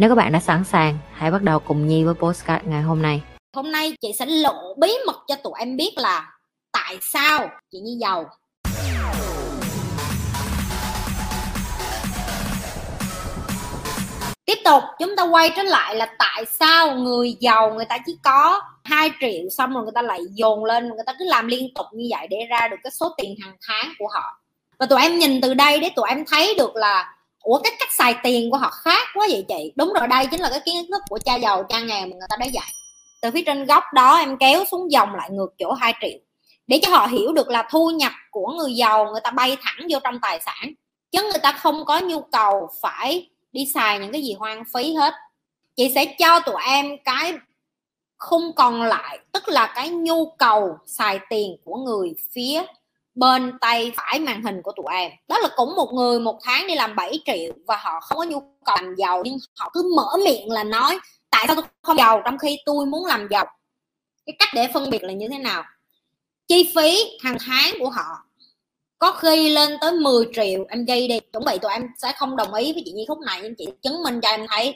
Nếu các bạn đã sẵn sàng, hãy bắt đầu cùng Nhi với postcard ngày hôm nay. Hôm nay chị sẽ lộ bí mật cho tụi em biết là tại sao chị Nhi giàu. Tiếp tục chúng ta quay trở lại là tại sao người giàu người ta chỉ có 2 triệu xong rồi người ta lại dồn lên người ta cứ làm liên tục như vậy để ra được cái số tiền hàng tháng của họ và tụi em nhìn từ đây để tụi em thấy được là ủa, cái cách xài tiền của họ khác quá vậy chị? Đúng rồi, đây chính là cái kiến thức của cha giàu, cha nghèo mà người ta đã dạy. Từ phía trên góc đó em kéo xuống dòng lại ngược chỗ 2 triệu. Để cho họ hiểu được là thu nhập của người giàu, người ta bay thẳng vô trong tài sản. Chứ người ta không có nhu cầu phải đi xài những cái gì hoang phí hết. Chị sẽ cho tụi em cái không còn lại, tức là cái nhu cầu xài tiền của người phía bên tay phải màn hình của tụi em. Đó là cũng một người một tháng đi làm 7 triệu và họ không có nhu cầu làm giàu, nhưng họ cứ mở miệng là nói, tại sao tôi không giàu trong khi tôi muốn làm giàu? Cái cách để phân biệt là như thế nào? Chi phí hàng tháng của họ có khi lên tới 10 triệu. Em dây đi, chuẩn bị tụi em sẽ không đồng ý với chị Nhi khúc này, nhưng chị chứng minh cho em thấy.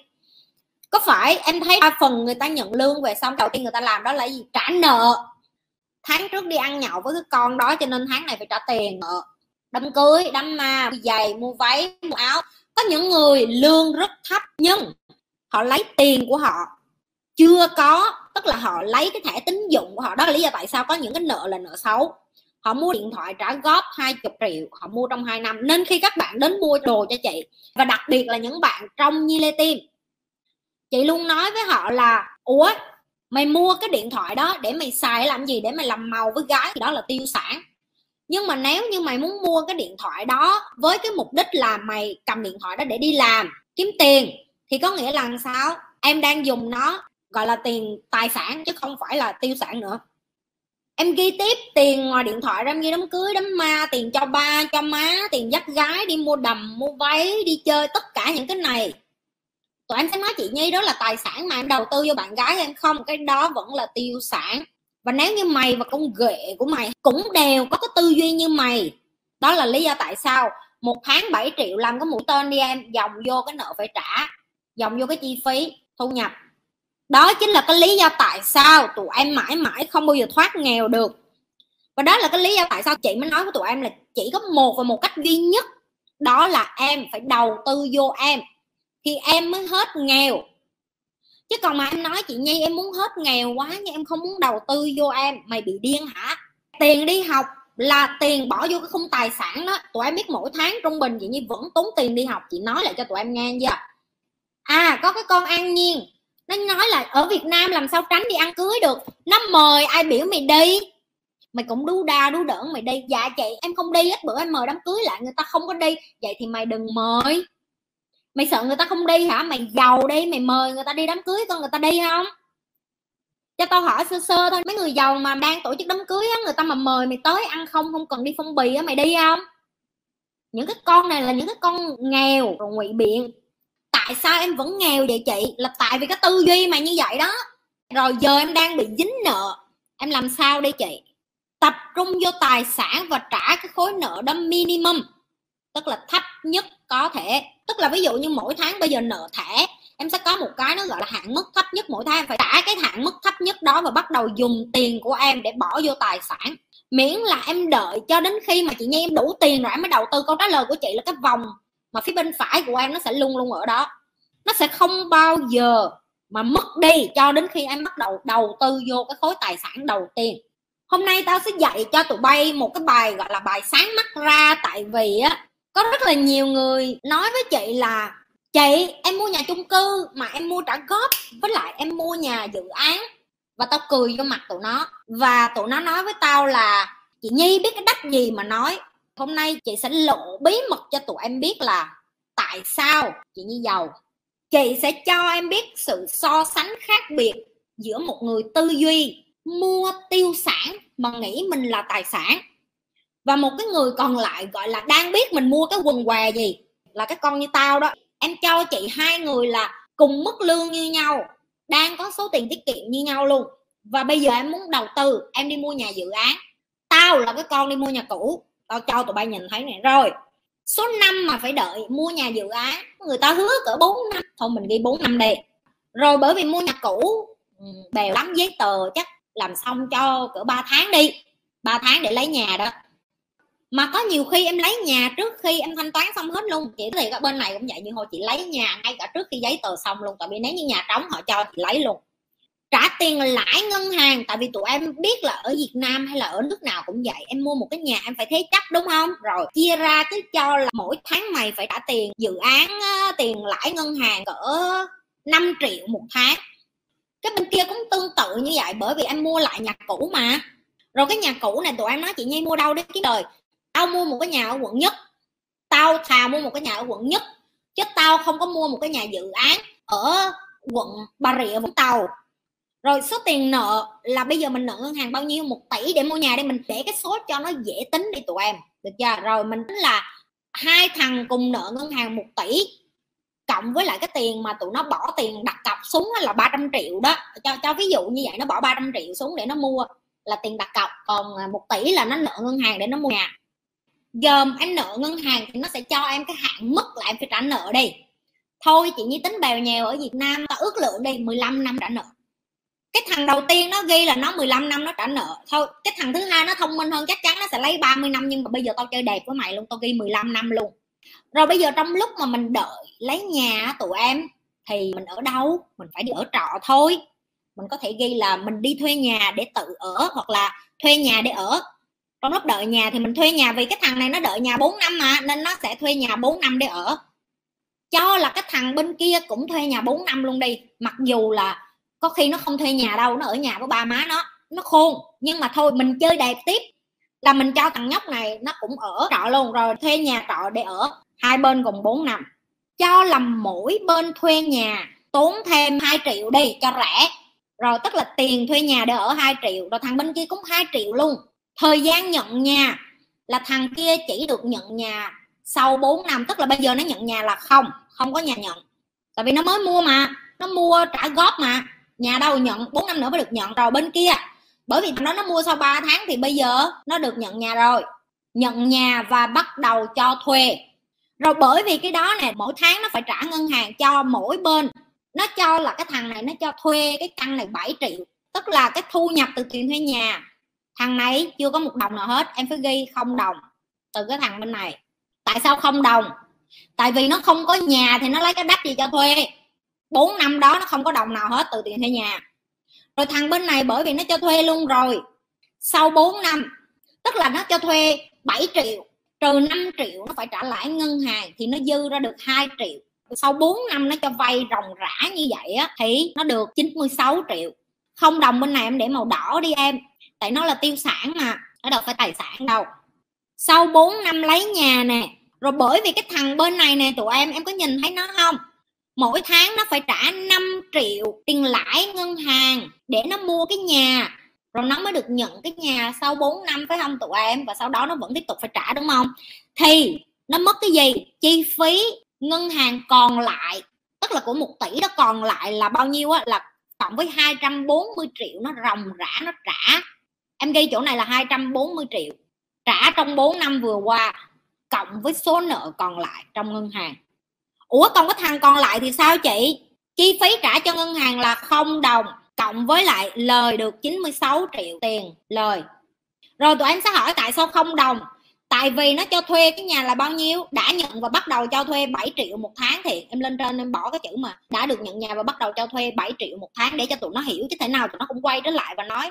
Có phải em thấy đa phần người ta nhận lương về xong, đầu tiên người ta làm đó là gì? Trả nợ tháng trước đi ăn nhậu với cái con đó cho nên tháng này phải trả tiền. Nợ đám cưới, đám ma mua giày, mua váy, mua áo. Có những người lương rất thấp nhưng họ lấy tiền của họ. Chưa có, tức là họ lấy cái thẻ tín dụng của họ đó. Là lý do tại sao có những cái nợ là nợ xấu? Họ mua điện thoại trả góp 20 triệu, họ mua trong 2 năm. Nên khi các bạn đến mua đồ cho chị, và đặc biệt là những bạn trong Nhi Lê Tim chị luôn nói với họ là, ủa mày mua cái điện thoại đó để mày xài làm gì, để mày làm màu với gái thì đó là tiêu sản. Nhưng mà nếu như mày muốn mua cái điện thoại đó với cái mục đích là mày cầm điện thoại đó để đi làm, kiếm tiền, thì có nghĩa là sao? Em đang dùng nó gọi là tiền tài sản chứ không phải là tiêu sản nữa. Em ghi tiếp tiền ngoài điện thoại ra, em ghi đám cưới, đám ma, tiền cho ba, cho má, tiền dắt gái đi mua đầm, mua váy, đi chơi, tất cả những cái này tụi em sẽ nói chị nhi đó là tài sản mà em đầu tư vô bạn gái em không, cái đó vẫn là tiêu sản. Và nếu như mày và con ghệ của mày cũng đều có cái tư duy như mày, đó là lý do tại sao một tháng 7 triệu làm cái mũi tên đi em dòng vô cái nợ phải trả, dòng vô cái chi phí thu nhập. Đó chính là cái lý do tại sao tụi em mãi mãi không bao giờ thoát nghèo được. Và đó là cái lý do tại sao chị mới nói với tụi em là chỉ có một và một cách duy nhất, đó là em phải đầu tư vô em thì em mới hết nghèo. Chứ còn mà em nói chị nhi em muốn hết nghèo quá nhưng em không muốn đầu tư vô em, mày bị điên hả? Tiền đi học là tiền bỏ vô cái khung tài sản đó. Tụi em biết mỗi tháng trung bình chị nhi vẫn tốn tiền đi học, chị nói lại cho tụi em nghe chưa à có cái con an nhiên, nó nói là ở việt nam làm sao tránh đi ăn cưới được. Nó mời ai biểu mày đi. Mày cũng đu đa đu đỡn mày đi. Dạ chị, em không đi ít bữa em mời đám cưới lại, người ta không có đi. Vậy thì mày đừng mời mày sợ người ta không đi hả? Mày giàu đi, mày mời người ta đi đám cưới con người ta đi không? Cho tao hỏi sơ sơ thôi, mấy người giàu mà đang tổ chức đám cưới á, người ta mà mời mày tới ăn không không cần đi phong bì á, mày đi không? Những cái con này là những cái con nghèo, rồi ngụy biện. Tại sao em vẫn nghèo vậy chị? Là tại vì cái tư duy mà như vậy đó. Rồi giờ em đang bị dính nợ. Em làm sao đây chị? Tập trung vô tài sản và trả cái khối nợ đó minimum tức là thấp nhất có thể. Tức là ví dụ như mỗi tháng bây giờ nợ thẻ, em sẽ có một cái nó gọi là hạn mức thấp nhất mỗi tháng. Em phải trả cái hạn mức thấp nhất đó và bắt đầu dùng tiền của em để bỏ vô tài sản. Miễn là em đợi cho đến khi mà chị nhi em đủ tiền rồi, em mới đầu tư. Câu trả lời của chị là cái vòng mà phía bên phải của em nó sẽ luôn luôn ở đó. Nó sẽ không bao giờ mà mất đi cho đến khi em bắt đầu đầu tư vô cái khối tài sản đầu tiên. Hôm nay tao sẽ dạy cho tụi bay một cái bài gọi là bài sáng mắt ra. Tại vì á có rất là nhiều người nói với chị là, chị, em mua nhà chung cư mà em mua trả góp, với lại em mua nhà dự án. Và tao cười vô mặt tụi nó. Và tụi nó nói với tao là, chị nhi biết cái đắt gì mà nói. Hôm nay chị sẽ lộ bí mật cho tụi em biết là tại sao chị nhi giàu. Chị sẽ cho em biết sự so sánh khác biệt giữa một người tư duy mua tiêu sản mà nghĩ mình là tài sản và một cái người còn lại, gọi là, đang biết mình mua cái quần què gì là cái con như tao đó. Em cho chị hai người là cùng mức lương như nhau, đang có số tiền tiết kiệm như nhau luôn. Và bây giờ em muốn đầu tư, em đi mua nhà dự án. Tao là cái con đi mua nhà cũ. Tao cho tụi bay nhìn thấy này. Rồi, số năm mà phải đợi mua nhà dự án, người ta hứa cỡ 4 năm. Thôi mình ghi 4 năm đi. Rồi bởi vì mua nhà cũ ừ, bèo lắm giấy tờ chắc làm xong cho cỡ 3 tháng đi. 3 tháng để lấy nhà đó mà có nhiều khi em lấy nhà trước khi em thanh toán xong hết luôn. Chị thì bên này cũng vậy, như hồi chị lấy nhà ngay cả trước khi giấy tờ xong luôn. Tại vì nếu như nhà trống họ cho chị lấy luôn. Trả tiền lãi ngân hàng, tại vì tụi em biết là ở Việt Nam hay là ở nước nào cũng vậy. Em mua một cái nhà em phải thế chấp, đúng không? Rồi chia ra cứ cho là mỗi tháng mày phải trả tiền. Dự án tiền lãi ngân hàng cỡ 5 triệu một tháng. Cái bên kia cũng tương tự như vậy, bởi vì em mua lại nhà cũ mà. Rồi cái nhà cũ này tụi em nói, chị nhi, mua đâu đấy cái đời tao mua một cái nhà ở quận nhất. Tao thà mua một cái nhà ở quận nhất, chứ tao không có mua một cái nhà dự án ở quận bà rịa, vũng tàu. Rồi số tiền nợ là bây giờ mình nợ ngân hàng bao nhiêu? Một tỷ để mua nhà đây, mình để cái số cho nó dễ tính đi tụi em. Được chưa? Rồi mình tính là hai thằng cùng nợ ngân hàng một tỷ, cộng với lại cái tiền mà tụi nó bỏ tiền đặt cọc súng là 300 triệu đó. Cho cho ví dụ như vậy, nó bỏ 300 triệu xuống để nó mua là tiền đặt cọc. Còn à, một tỷ là nó nợ ngân hàng để nó mua nhà giờ em nợ ngân hàng thì nó sẽ cho em cái hạn mức là em phải trả nợ đi thôi chị như tính bèo nhèo ở Việt Nam ta ước lượng đi 15 năm trả nợ. Cái thằng đầu tiên nó ghi là nó 15 năm nó trả nợ. Thôi, cái thằng thứ hai nó thông minh hơn, chắc chắn nó sẽ lấy 30 năm nhưng mà bây giờ tao chơi đẹp với mày luôn, tao ghi 15 năm luôn. Rồi bây giờ trong lúc mà mình đợi lấy nhà tụi em, thì mình ở đâu? Mình phải đi ở trọ thôi. Mình có thể ghi là mình đi thuê nhà để tự ở hoặc là thuê nhà để ở trong lúc đợi nhà thì mình thuê nhà, vì cái thằng này nó đợi nhà 4 năm mà, nên nó sẽ thuê nhà 4 năm để ở. Cho là cái thằng bên kia cũng thuê nhà 4 năm luôn đi, mặc dù là có khi nó không thuê nhà đâu, nó ở nhà với ba má nó nó khôn. Nhưng mà thôi, mình chơi đẹp tiếp. Là mình cho thằng nhóc này, nó cũng ở trọ luôn, rồi thuê nhà trọ để ở hai bên cùng 4 năm. Cho là mỗi bên thuê nhà tốn thêm 2 triệu đi cho rẻ. Rồi tức là tiền thuê nhà để ở 2 triệu, rồi thằng bên kia cũng 2 triệu luôn thời gian nhận nhà là thằng kia chỉ được nhận nhà sau 4 năm, tức là bây giờ nó nhận nhà là không không có nhà nhận. Tại vì nó mới mua mà, nó mua trả góp mà. Nhà đâu nhận 4 năm nữa mới được nhận rồi bên kia. Bởi vì nó nó mua sau 3 tháng thì bây giờ nó được nhận nhà rồi. Nhận nhà và bắt đầu cho thuê. Rồi bởi vì cái đó này mỗi tháng nó phải trả ngân hàng cho mỗi bên. Nó cho là cái thằng này nó cho thuê cái căn này 7 triệu, tức là cái thu nhập từ tiền thuê nhà thằng này chưa có một đồng nào hết, em phải ghi không đồng từ cái thằng bên này. Tại sao không đồng? Tại vì nó không có nhà thì nó lấy cái đất gì cho thuê. 4 năm đó nó không có đồng nào hết, từ tiền thuê nhà. Rồi thằng bên này bởi vì nó cho thuê luôn rồi, sau 4 năm, tức là nó cho thuê 7 triệu, trừ 5 triệu nó phải trả lãi ngân hàng thì nó dư ra được 2 triệu. Sau 4 năm nó cho vay ròng rã như vậy á thì nó được 96 triệu. Không đồng bên này em để màu đỏ đi em tại nó là tiêu sản mà, nó đâu phải tài sản đâu. Sau 4 năm lấy nhà nè, rồi bởi vì cái thằng bên này nè, tụi em em có nhìn thấy nó không? Mỗi tháng nó phải trả 5 triệu tiền lãi ngân hàng để nó mua cái nhà. Rồi nó mới được nhận cái nhà sau 4 năm, phải không tụi em? Và sau đó nó vẫn tiếp tục phải trả, đúng không? Thì nó mất cái gì? Chi phí ngân hàng còn lại, tức là của một tỷ đó còn lại là bao nhiêu á? Là cộng với 240 triệu nó ròng rã, nó trả em ghi chỗ này là 240 triệu. Trả trong 4 năm vừa qua, cộng với số nợ còn lại trong ngân hàng. Ủa, còn cái thằng còn lại thì sao chị? Chi phí trả cho ngân hàng là không đồng, cộng với lại lời được 96 triệu tiền lời. Rồi tụi em sẽ hỏi tại sao không đồng? Tại vì nó cho thuê cái nhà là bao nhiêu? Đã nhận và bắt đầu cho thuê 7 triệu một tháng thì em lên trên em bỏ cái chữ mà. Đã được nhận nhà và bắt đầu cho thuê 7 triệu một tháng để cho tụi nó hiểu chứ thể nào tụi nó cũng quay trở lại và nói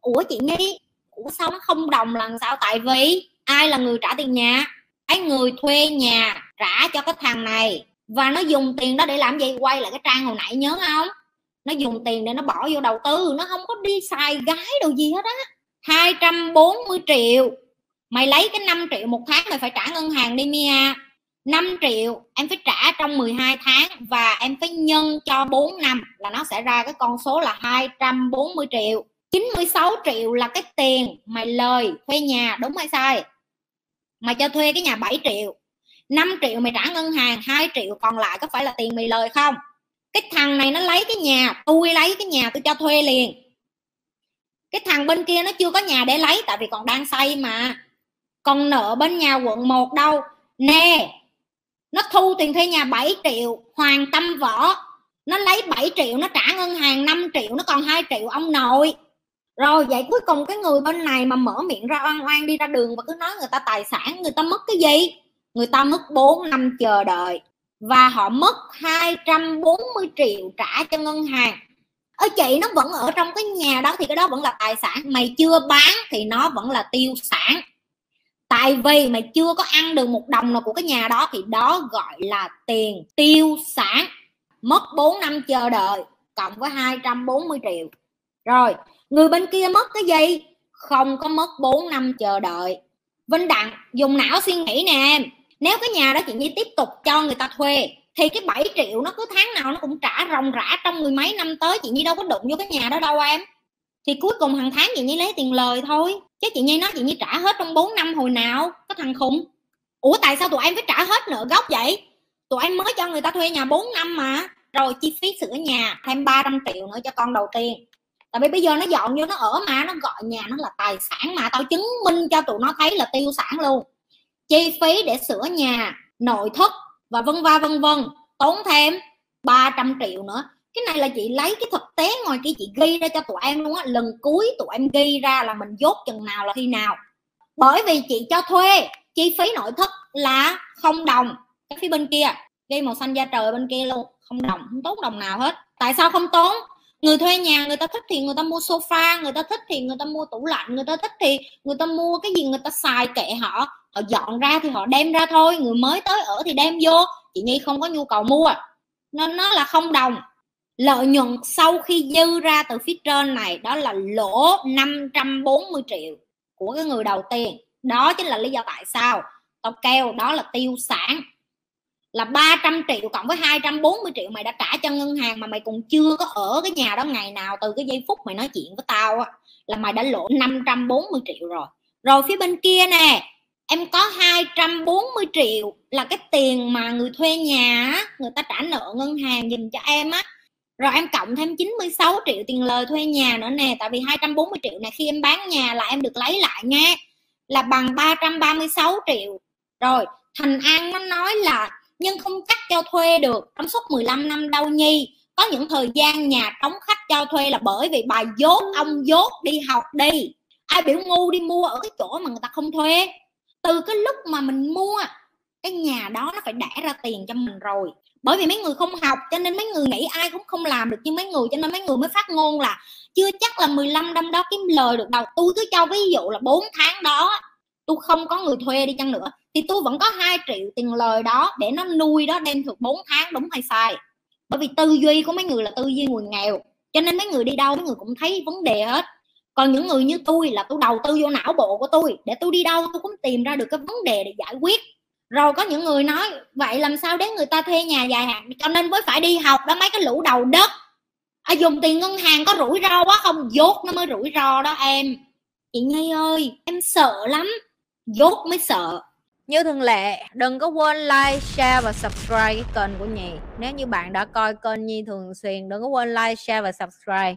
ủa chị nghĩ ủa sao nó không đồng lần sao tại vì ai là người trả tiền nhà? Cái người thuê nhà trả cho cái thằng này và nó dùng tiền đó để làm gì? Quay lại cái trang hồi nãy nhớ không? Nó dùng tiền để nó bỏ vô đầu tư, nó không có đi xài gái đồ gì hết á. 240 triệu. Mày lấy cái 5 triệu một tháng mày phải trả ngân hàng đi Mia. 5 triệu em phải trả trong 12 tháng và em phải nhân cho 4 năm là nó sẽ ra cái con số là 240 triệu. 96 triệu là cái tiền mày lời thuê nhà, đúng hay sai? Mày cho thuê cái nhà 7 triệu 5 triệu mày trả ngân hàng 2 triệu còn lại có phải là tiền mày lời không? Cái thằng này nó lấy cái nhà, tôi lấy cái nhà tôi cho thuê liền. Cái thằng bên kia nó chưa có nhà để lấy, tại vì còn đang xây mà. Còn nợ bên nhà quận 1 đâu? Nè, nó thu tiền thuê nhà 7 triệu hoàng tâm võ. Nó lấy 7 triệu, nó trả ngân hàng 5 triệu, nó còn 2 triệu ông nội rồi, vậy cuối cùng cái người bên này mà mở miệng ra oan oan đi ra đường và cứ nói người ta tài sản, người ta mất cái gì? Người ta mất 4 năm chờ đợi và họ mất 240 triệu trả cho ngân hàng. Ở chị, nó vẫn ở trong cái nhà đó thì cái đó vẫn là tài sản, mày chưa bán thì nó vẫn là tiêu sản. Tại vì mày chưa có ăn được một đồng nào của cái nhà đó thì đó gọi là tiền tiêu sản. Mất 4 năm chờ đợi, cộng với 240 triệu. Rồi người bên kia mất cái gì? Không có mất 4 năm chờ đợi. Vinh Đặng dùng não suy nghĩ nè. Em nếu cái nhà đó chị Nhi tiếp tục cho người ta thuê, thì cái 7 triệu nó cứ tháng nào nó cũng trả ròng rã trong mười mấy năm tới. Chị Nhi đâu có đụng vô cái nhà đó đâu em. Thì cuối cùng hàng tháng chị Nhi lấy tiền lời thôi. Chứ chị Nhi nói chị Nhi trả hết trong 4 năm hồi nào, có thằng khùng. Ủa, tại sao tụi em phải trả hết nợ gốc vậy? Tụi em mới cho người ta thuê nhà 4 năm mà. Rồi chi phí sửa nhà thêm 300 triệu nữa cho con đầu tiên tại vì bây giờ nó dọn vô, nó ở mà, nó gọi nhà, nó là tài sản mà. Tao chứng minh cho tụi nó thấy là tiêu sản luôn. Chi phí để sửa nhà, nội thất và vân va vân vân. Tốn thêm 300 triệu nữa. Cái này là chị lấy cái thực tế ngoài kia chị ghi ra cho tụi em luôn á. Lần cuối tụi em ghi ra là mình dốt chừng nào là khi nào. Bởi vì chị cho thuê, chi phí nội thất là không đồng. Cái phía bên kia ghi màu xanh da trời bên kia luôn, không đồng, không tốn đồng nào hết. Tại sao không tốn? Người thuê nhà, người ta thích thì người ta mua sofa, người ta thích thì người ta mua tủ lạnh, người ta thích thì người ta mua cái gì người ta xài kệ họ. Họ dọn ra thì họ đem ra thôi, người mới tới ở thì đem vô. Chị nhi không có nhu cầu mua, nên nó là không đồng. Lợi nhuận sau khi dư ra từ phía trên này, đó là lỗ 540 triệu của cái người đầu tiên. Đó chính là lý do tại sao tao kêu đó là tiêu sản là 300 triệu cộng với 240 triệu mày đã trả cho ngân hàng mà mày còn chưa có ở cái nhà đó ngày nào, từ cái giây phút mày nói chuyện với tao á, là mày đã lỗ 540 triệu rồi. Rồi phía bên kia nè, em có 240 triệu là cái tiền mà người thuê nhà người ta trả nợ ngân hàng dùm cho em á. Rồi em cộng thêm 96 triệu tiền lời thuê nhà nữa nè, tại vì 240 triệu này khi em bán nhà là em được lấy lại nha, là bằng 336 triệu. Rồi, Thành An nó nói là nhưng không chắc cho thuê được. Trong suốt 15 năm đâu nhi có những thời gian nhà trống khách cho thuê là bởi vì bà dốt, ông dốt đi học đi. Ai biểu ngu đi mua ở cái chỗ mà người ta không thuê. Từ cái lúc mà mình mua, cái nhà đó nó phải đẻ ra tiền cho mình rồi. Bởi vì mấy người không học, cho nên mấy người nghĩ ai cũng không làm được như mấy người. Cho nên mấy người mới phát ngôn là, chưa chắc là 15 năm đó kiếm lời được đâu. Tôi cứ cho ví dụ là 4 tháng đó tôi không có người thuê đi chăng nữa. Thì tôi vẫn có 2 triệu tiền lời đó để nó nuôi đó đem được 4 tháng đúng hay sai? Bởi vì tư duy của mấy người là tư duy người nghèo cho nên mấy người đi đâu mấy người cũng thấy vấn đề hết. Còn những người như tôi là tôi đầu tư vô não bộ của tôi. Để tôi đi đâu tôi cũng tìm ra được cái vấn đề để giải quyết. Rồi có những người nói vậy làm sao để người ta thuê nhà dài hạn? Cho nên mới phải đi học đó mấy cái lũ đầu đất. À, dùng tiền ngân hàng có rủi ro quá không? Dốt nó mới rủi ro đó em. Chị nhi ơi em sợ lắm dốt mới sợ. Như thường lệ, đừng có quên like, share và subscribe cái kênh của nhì nếu như bạn đã coi kênh nhi thường xuyên, đừng có quên like, share và subscribe.